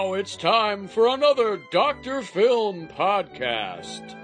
Now it's time for another Dr. Film podcast.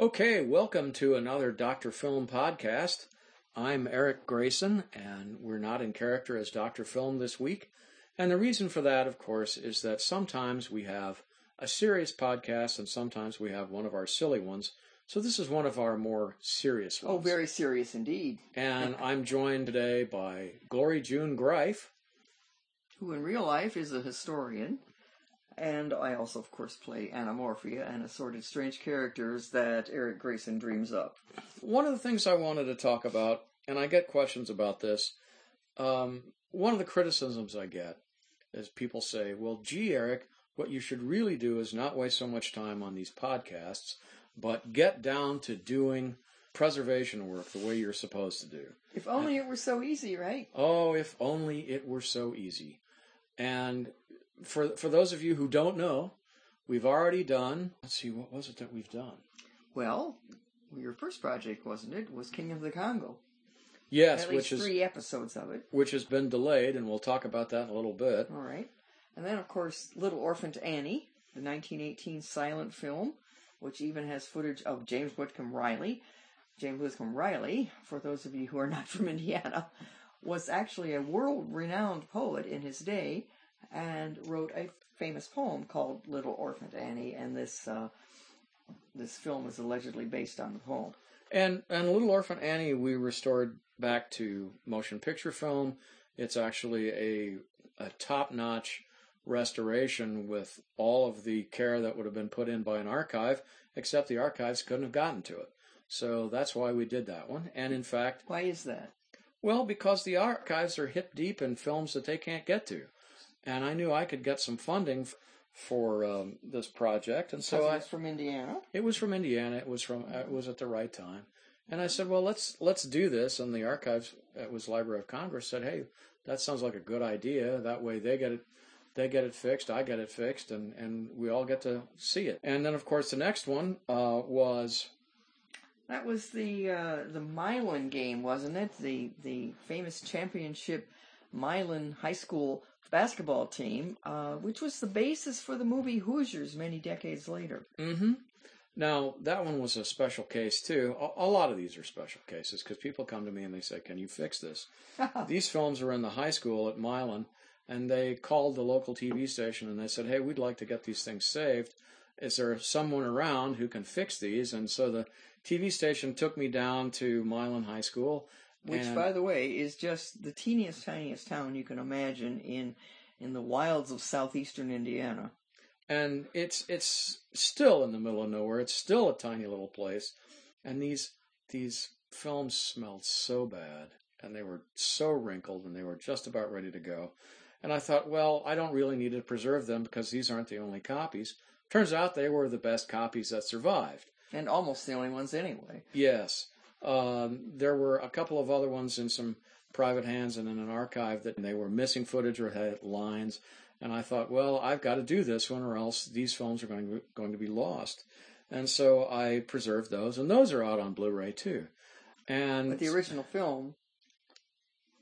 Okay, welcome to another Dr. Film podcast. I'm Eric Grayson, and we're not in character as Dr. Film this week. And the reason for that, of course, is that sometimes we have a serious podcast and sometimes we have one of our silly ones. So this is one of our more serious oh, ones. Oh, very serious indeed. And I'm joined today by Glory June Greif. Who in real life is a historian. And I also, of course, play Anamorphia and assorted strange characters that Eric Grayson dreams up. One of the things I wanted to talk about, and I get questions about this, um, one of the criticisms I get is people say, well, gee, Eric, what you should really do is not waste so much time on these podcasts, but get down to doing preservation work the way you're supposed to do. If only it were so easy, right? Oh, if only it were so easy. And for for those of you who don't know, we've already done. Let's see, what was it that we've done? Well, your first project, wasn't it? Was King of the Congo. Yes, At which least is three episodes of it. which has been delayed, and we'll talk about that in a little bit. All right. And then, of course, Little Orphan Annie, the 1918 silent film, which even has footage of James Whitcomb Riley. James Whitcomb Riley, for those of you who are not from Indiana, was actually a world renowned poet in his day and wrote a famous poem called Little Orphan Annie, and this uh, this film is allegedly based on the poem. And and Little Orphan Annie we restored back to motion picture film. It's actually a a top notch restoration with all of the care that would have been put in by an archive, except the archives couldn't have gotten to it. So that's why we did that one. And in fact, Why is that? well, because the archives are hip deep in films that they can't get to. And I knew I could get some funding f- for um, this project, and so Because I, it's from Indiana. it was from Indiana. It was from it was at the right time, and I said, "Well, let's let's do this." And the archives, it was Library of Congress, said, "Hey, that sounds like a good idea. That way, they get it, they get it fixed, I get it fixed, and and we all get to see it." And then, of course, the next one uh, was That was the uh, the Milan game, wasn't it? The the famous championship Milan High School basketball team, uh, which was the basis for the movie Hoosiers many decades later. Mm-hmm. Now that one was a special case too. A, a lot of these are special cases because people come to me and they say, "Can you fix this?" these films are in the high school at Milan, and they called the local TV station and they said, "Hey, we'd like to get these things saved. Is there someone around who can fix these?" And so the TV station took me down to Milan High School, Which, and- by the way, is just the teeniest, tiniest town you can imagine in in the wilds of southeastern Indiana. and it's it's still in the middle of nowhere. It's still a tiny little place, and these these films smelled so bad, and they were so wrinkled, and they were just about ready to go. And I thought, well, I don't really need to preserve them because these aren't the only copies. Turns out they were the best copies that survived. And almost the only ones anyway. Yes. Um, there were a couple of other ones in some private hands and in an archive that they were missing footage or had lines. And I thought, well, I've got to do this one or else these films are going to, going to be lost. And so I preserved those, and those are out on Blu-ray too. And But the original film,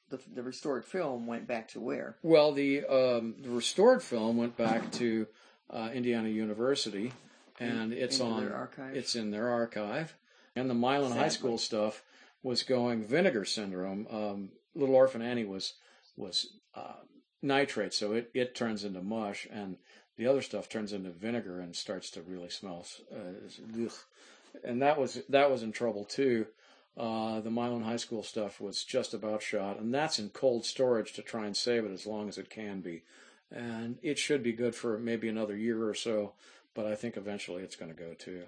the, the restored film, went back to where? well, the um, the restored film went back to uh, Indiana University, and it's on their? It's in their archive, and the Milan High School stuff was going vinegar syndrome. Um, Little Orphan Annie was was uh, nitrate, so it it turns into mush, and the other stuff turns into vinegar and starts to really smell. Uh, and that was that was in trouble too. Uh, the Milan High School stuff was just about shot, and that's in cold storage to try and save it as long as it can be. And it should be good for maybe another year or so, but I think eventually it's going to go too.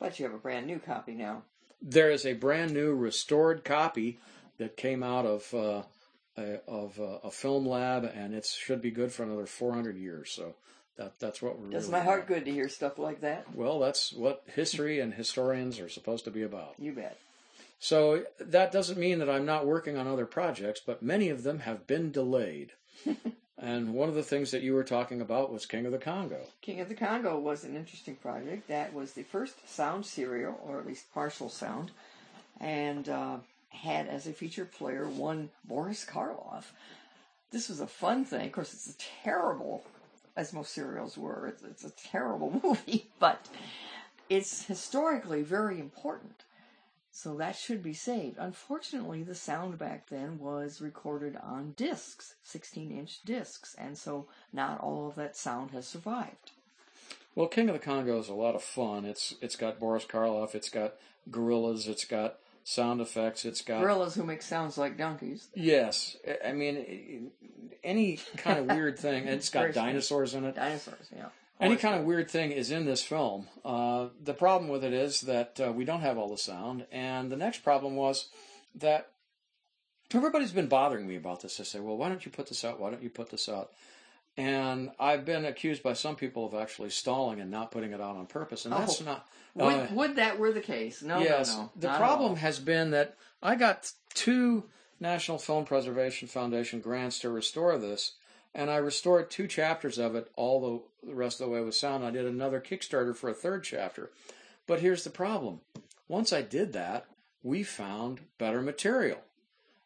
But you have a brand new copy now. There is a brand new restored copy that came out of uh, a, of uh, a film lab, and it should be good for another 400 years. So that that's what we're. Does really my heart about. good to hear stuff like that? Well, that's what history and historians are supposed to be about. You bet. So that doesn't mean that I'm not working on other projects, but many of them have been delayed. and one of the things that you were talking about was King of the Congo. King of the Congo was an interesting project. That was the first sound serial, or at least partial sound, and uh, had as a feature player one Boris Karloff. This was a fun thing. Of course, it's a terrible, as most serials were. It's, it's a terrible movie, but it's historically very important. So that should be saved. Unfortunately, the sound back then was recorded on discs, 16 inch discs, and so not all of that sound has survived. Well, King of the Congo is a lot of fun. It's it's got Boris Karloff, it's got gorillas, it's got sound effects, it's got Gorillas who make sounds like donkeys. yes. I- mean, any kind of weird thing. And it's got dinosaurs in it. Dinosaurs, yeah. Any kind of weird thing is in this film. Uh, the problem with it is that uh, we don't have all the sound, and the next problem was that everybody's been bothering me about this. They say, "Well, why don't you put this out? Why don't you put this out?" And I've been accused by some people of actually stalling and not putting it out on purpose, and that's Oh. not. Would, uh, would that were the case? No, yes, no, no. the problem has been that I got two National Film Preservation Foundation grants to restore this, and I restored two chapters of it all the, the rest of the way with sound. I did another Kickstarter for a third chapter. But here's the problem. Once I did that, we found better material.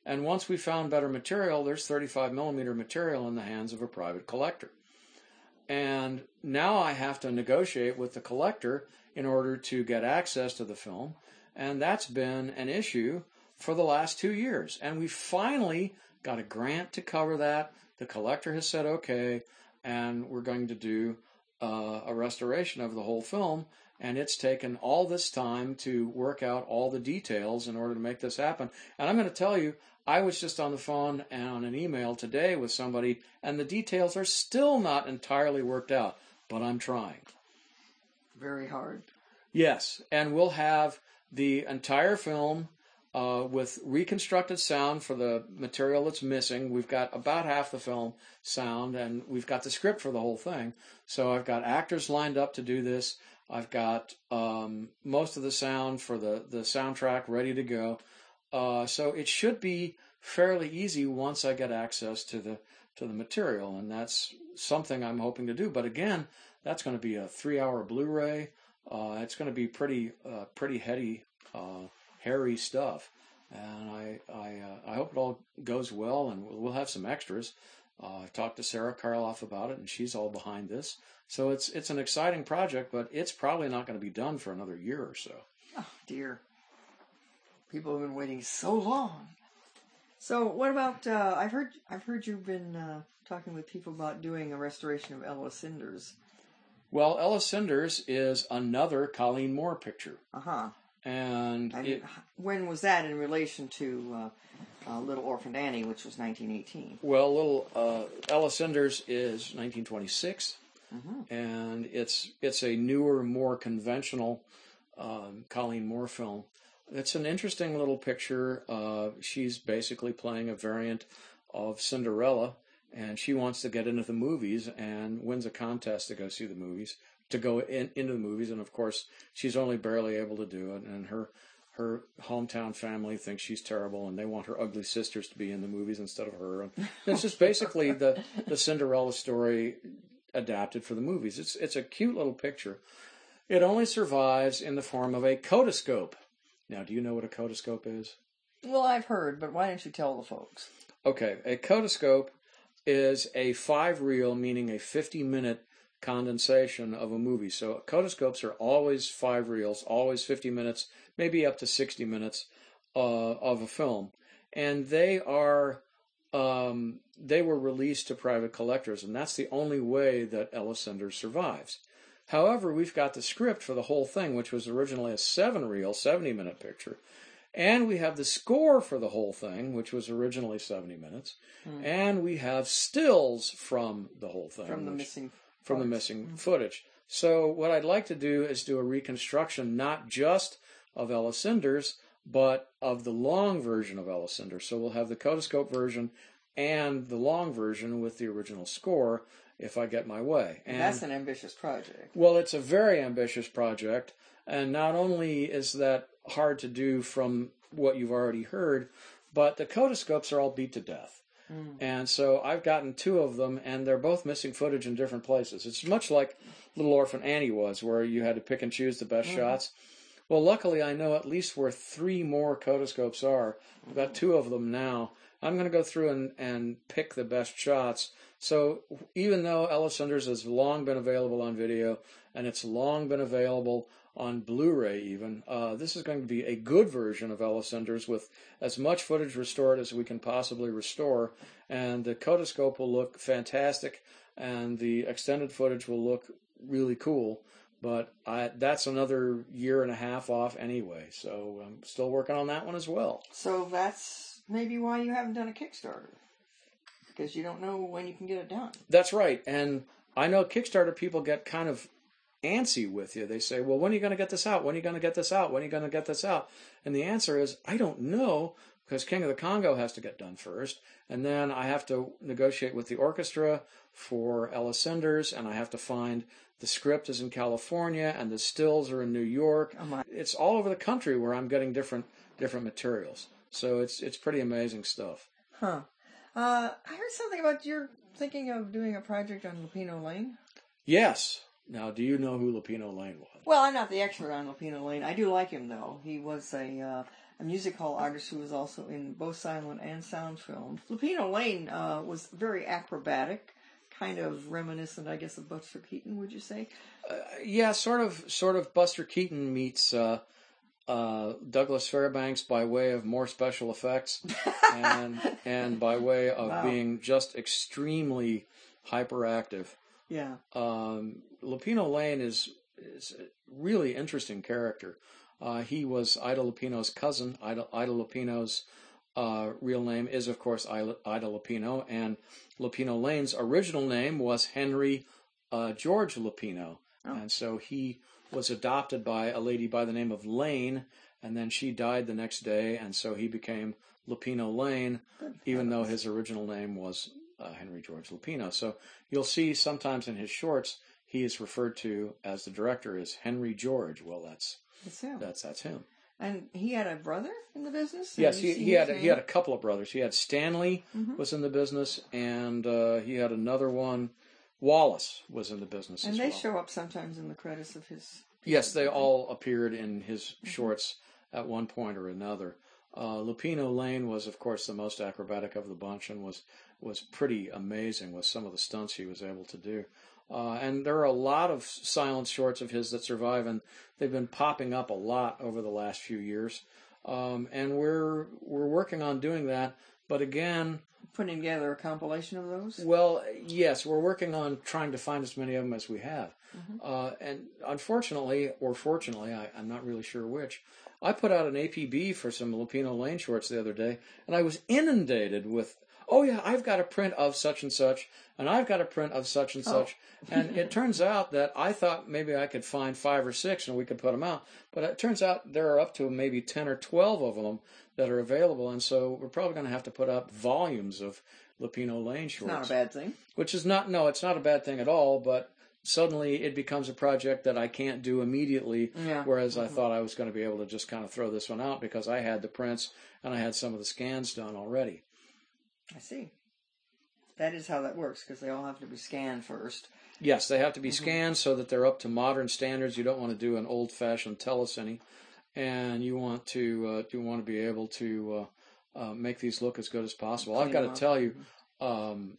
And once we found better material, there's 35 millimeter material in the hands of a private collector. And now I have to negotiate with the collector in order to get access to the film. And that's been an issue for the last two years. And we finally got a grant to cover that. The collector has said okay, and we're going to do uh, a restoration of the whole film. And it's taken all this time to work out all the details in order to make this happen. And I'm going to tell you, I was just on the phone and on an email today with somebody, and the details are still not entirely worked out, but I'm trying. very hard. Yes, and we'll have the entire film uh, with reconstructed sound for the material that's missing. We've got about half the film sound, and we've got the script for the whole thing. So I've got actors lined up to do this. I've got um, most of the sound for the, the soundtrack ready to go. Uh, so it should be fairly easy once I get access to the to the material, and that's something I'm hoping to do. But again, that's going to be a three-hour Blu-ray. Uh, it's going to be pretty uh, pretty heady, uh, hairy stuff, and I I uh, I hope it all goes well, and we'll, we'll have some extras. Uh, I've talked to Sara Karloff about it, and she's all behind this. So it's it's an exciting project, but it's probably not going to be done for another year or so. Oh dear. People have been waiting so long. So what about? Uh, I've heard I've heard you've been uh, talking with people about doing a restoration of Ella Cinders. Well, Ella Cinders is another Colleen Moore picture, Uh huh. And it, when was that in relation to uh, uh, Little Orphan Annie, which was 1918? well, little uh, Ella Cinders is 1926, and it's it's a newer, more conventional um, Colleen Moore film. It's an interesting little picture. Uh, she's basically playing a variant of Cinderella, and she wants to get into the movies and wins a contest to go see the movies, to go in, into the movies, and of course she's only barely able to do it, and her her hometown family thinks she's terrible, and they want her ugly sisters to be in the movies instead of her. And it's just basically the the Cinderella story adapted for the movies. It's it's a cute little picture. It only survives in the form of a Kodascope. Now, do you know what a Kodascope is? Well, I've heard, but why don't you tell the folks? Okay, a Kodascope is a five reel, meaning a 50 minute condensation of a movie. So Kodascopes are always five reels, always 50 minutes, maybe up to 60 minutes uh, of a film. And they are um, they were released to private collectors, and that's the only way that Ella Cinders survives. However, we've got the script for the whole thing, which was originally a seven reel, 70 minute picture. And we have the score for the whole thing, which was originally 70 minutes. And we have stills from the whole thing. From the which- missing from the missing mm-hmm. footage. So what I'd like to do is do a reconstruction not just of Ella Cinders, but of the long version of Ella Cinders. So we'll have the Kodascope version and the long version with the original score if I get my way. And That's an ambitious project. well, it's a very ambitious project, and not only is that hard to do from what you've already heard, but the Kodascopes are all beat to death. Mm. And so I've gotten two of them, and they're both missing footage in different places. It's much like Little Orphan Annie was, where you had to pick and choose the best mm. shots. Well, luckily, I know at least where three more Kodascopes are. I've got two of them now. I'm going to go through and, and pick the best shots. So even though Ella Cinders has long been available on video and it's long been available on Blu-ray, even uh, this is going to be a good version of Ella Cinders with as much footage restored as we can possibly restore, and the Kodascope will look fantastic, and the extended footage will look really cool. But I, that's another year and a half off anyway, so I'm still working on that one as well. So that's maybe why you haven't done a Kickstarter. Because you don't know when you can get it done. That's right. And I know Kickstarter people get kind of antsy with you. They say, well, when are you going to get this out? When are you going to get this out? When are you going to get this out? And the answer is, I don't know because King of the Congo has to get done first. And then I have to negotiate with the orchestra for Ella Cinders, and I have to find the script is in California and the stills are in New York. Oh. It's all over the country where I'm getting different different materials. So it's it's pretty amazing stuff. Huh. Uh, I heard something about you're thinking of doing a project on Lupino Lane. Yes. Now, do you know who Lupino Lane was? Well, I'm not the expert on Lupino Lane. I do like him though. He was a uh, a music hall artist who was also in both silent and sound films. Lupino Lane uh, was very acrobatic, kind of reminiscent, I guess, of Buster Keaton. Would you say? Yeah, sort of, sort of. Buster Keaton meets uh, uh, Douglas Fairbanks by way of more special effects, and and by way of Wow. being just extremely hyperactive. Yeah. Um, Lupino Lane is is a really interesting character. Uh, he was Ida Lupino's cousin. Ida, Ida Lupino's uh, real name is, of course, Ida, Ida Lupino, and Lupino Lane's original name was Henry uh, George Lupino, Oh. and so he was adopted by a lady by the name of Lane, and then she died the next day, and so he became Lupino Lane, even though his original name was uh, Henry George Lupino. So you'll see sometimes in his shorts he is referred to as the director as Henry George. Well, that's It's him. that's that's him. And he had a brother in the business. Yes, he, he had a, he had a couple of brothers. He had Stanley Mhm. was in the business, and uh, he had another one. Wallace was in the business And they well. show up sometimes in the credits of his. Yes, they all appeared in his shorts at one point or another. Uh, Lupino Lane was, of course, the most acrobatic of the bunch and was was pretty amazing with some of the stunts he was able to do. Uh, and there are a lot of silent shorts of his that survive, and they've been popping up a lot over the last few years. Um, and we're we're working on doing that. But again, Putting together a compilation of those. well, yes, we're working on trying to find as many of them as we have. Uh, and unfortunately, or fortunately, I, I'm not really sure which, I put out an APB for some Lupino Lane shorts the other day, and I was inundated with, oh yeah, I've got a print of such and such, and I've got a print of such and oh. such. and it turns out that I thought maybe I could find five or six and we could put them out. But it turns out there are up to maybe 10 or 12 of them that are available, and so we're probably going to have to put up volumes of Lupino Lane shorts Not a bad thing. which is not no, it's not a bad thing at all. But suddenly it becomes a project that I can't do immediately. Yeah. Whereas I mm-hmm. thought I was going to be able to just kind of throw this one out because I had the prints and I had some of the scans done already. I see. That is how that works because they all have to be scanned first. Yes, they have to be scanned so that they're up to modern standards. You don't want to do an old-fashioned telecine, and you want to uh, you want to be able to uh, uh, make these look as good as possible. I've got to tell you, um,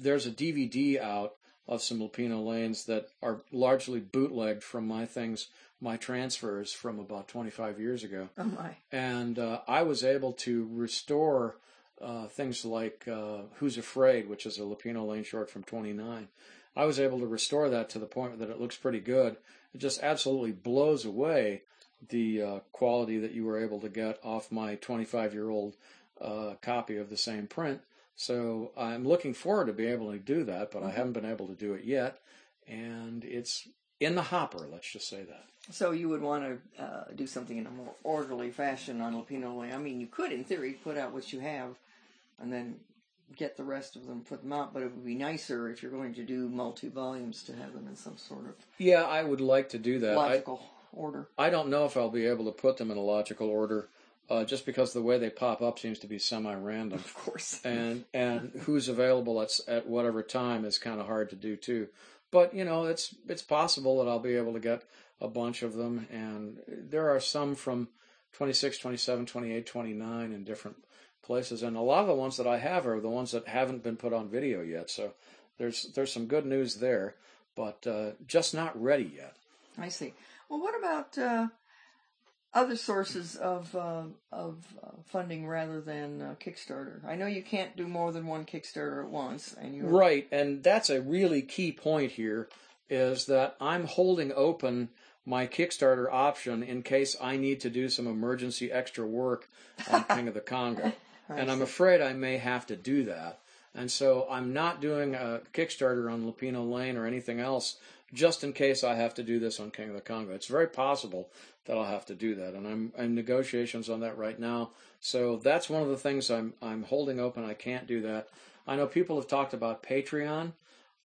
there's a DVD out of some Lupino lanes that are largely bootlegged from my things, my transfers from about 25 years ago Oh my. and uh, I was able to restore uh, things like uh, "Who's Afraid," which is a Lupino Lane short from '29. I was able to restore that to the point that it looks pretty good. It just absolutely blows away the uh, quality that you were able to get off my 25-year-old uh, copy of the same print. So I'm looking forward to being able to do that, but I haven't been able to do it yet, and it's in the hopper. Let's just say that. So you would want to uh, do something in a more orderly fashion on Lupino Lane. I mean, you could, in theory, put out what you have, and then get the rest of them, put them out. But it would be nicer if you're going to do multi volumes to have them in some sort of Yeah, I would like to do that. I, logical. order. I don't know if I'll be able to put them in a logical order, uh, just because the way they pop up seems to be semi-random, Of course. and and who's available at at whatever time is kind of hard to do too. But you know, it's it's possible that I'll be able to get a bunch of them, and there are some from 26, 27, 28, 29 in different places, and a lot of the ones that I have are the ones that haven't been put on video yet. So there's there's some good news there, but uh, just not ready yet. I see. Well, what about uh, other sources of uh, of uh, funding rather than uh, Kickstarter? I know you can't do more than one Kickstarter at once, and you Right, and that's a really key point here is that I'm holding open my Kickstarter option in case I need to do some emergency extra work on King of the Congo. And I'm afraid I may have to do that. And so I'm not doing a Kickstarter on Lupino Lane or anything else just in case I have to do this on King of the Congo. It's very possible that I'll have to do that, and I'm in negotiations on that right now. So that's one of the things I'm I'm holding open. I can't do that. I know people have talked about Patreon,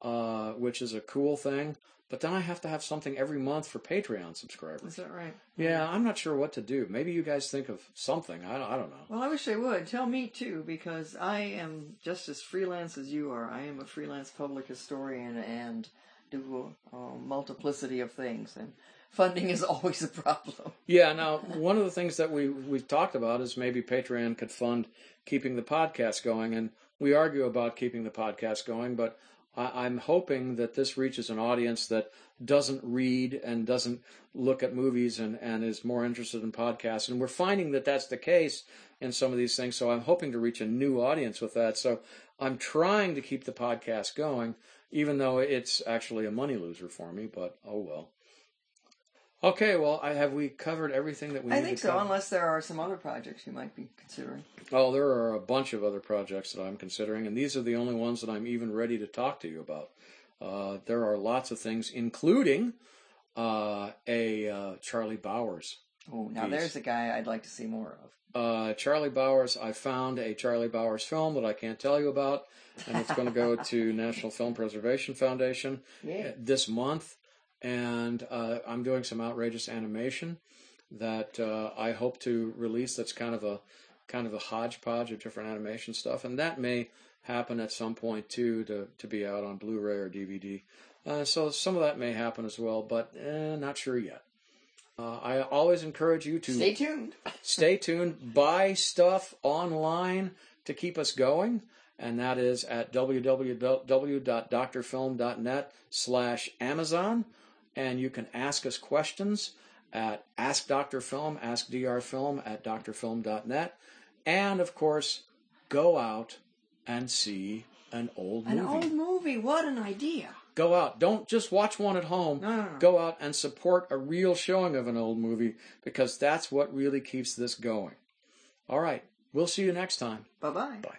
uh, which is a cool thing, but then I have to have something every month for Patreon subscribers. Is that right? Yeah, I'm not sure what to do. Maybe you guys think of something. I don't, I don't know. Well, I wish they would. Tell me too, because I am just as freelance as you are. I am a freelance public historian and do a, a multiplicity of things, and funding is always a problem. Yeah. Now, one of the things that we we've talked about is maybe Patreon could fund keeping the podcast going, and we argue about keeping the podcast going. But I, I'm hoping that this reaches an audience that doesn't read and doesn't look at movies and and is more interested in podcasts. And we're finding that that's the case in some of these things. So I'm hoping to reach a new audience with that. So I'm trying to keep the podcast going, even though it's actually a money loser for me. But oh well. Okay, well, I, have we covered everything that we? I need think to so, cover? unless there are some other projects you might be considering. Oh, there are a bunch of other projects that I'm considering, and these are the only ones that I'm even ready to talk to you about. Uh, there are lots of things, including uh, a uh, Charlie Bowers. Oh, now Piece. there's a guy I'd like to see more of. Uh, Charlie Bowers, I found a Charlie Bowers film that I can't tell you about, and it's going to go to National Film Preservation Foundation Yeah. this month, and uh, I'm doing some outrageous animation that uh, I hope to release. That's kind of a kind of a hodgepodge of different animation stuff, and that may happen at some point too to to be out on Blu-ray or DVD. Uh, so some of that may happen as well, but eh, not sure yet. Uh, I always encourage you to Stay tuned. stay tuned, buy stuff online to keep us going, and that is at www.drfilm.net slash Amazon, and you can ask us questions at Ask Dr. Film, Ask DR Film at drfilm.net, and of course, go out and see an old An movie. An old movie. What an idea. Go out. Don't just watch one at home. No, no, no. Go out and support a real showing of an old movie because that's what really keeps this going. All right. We'll see you next time. Bye bye. Bye.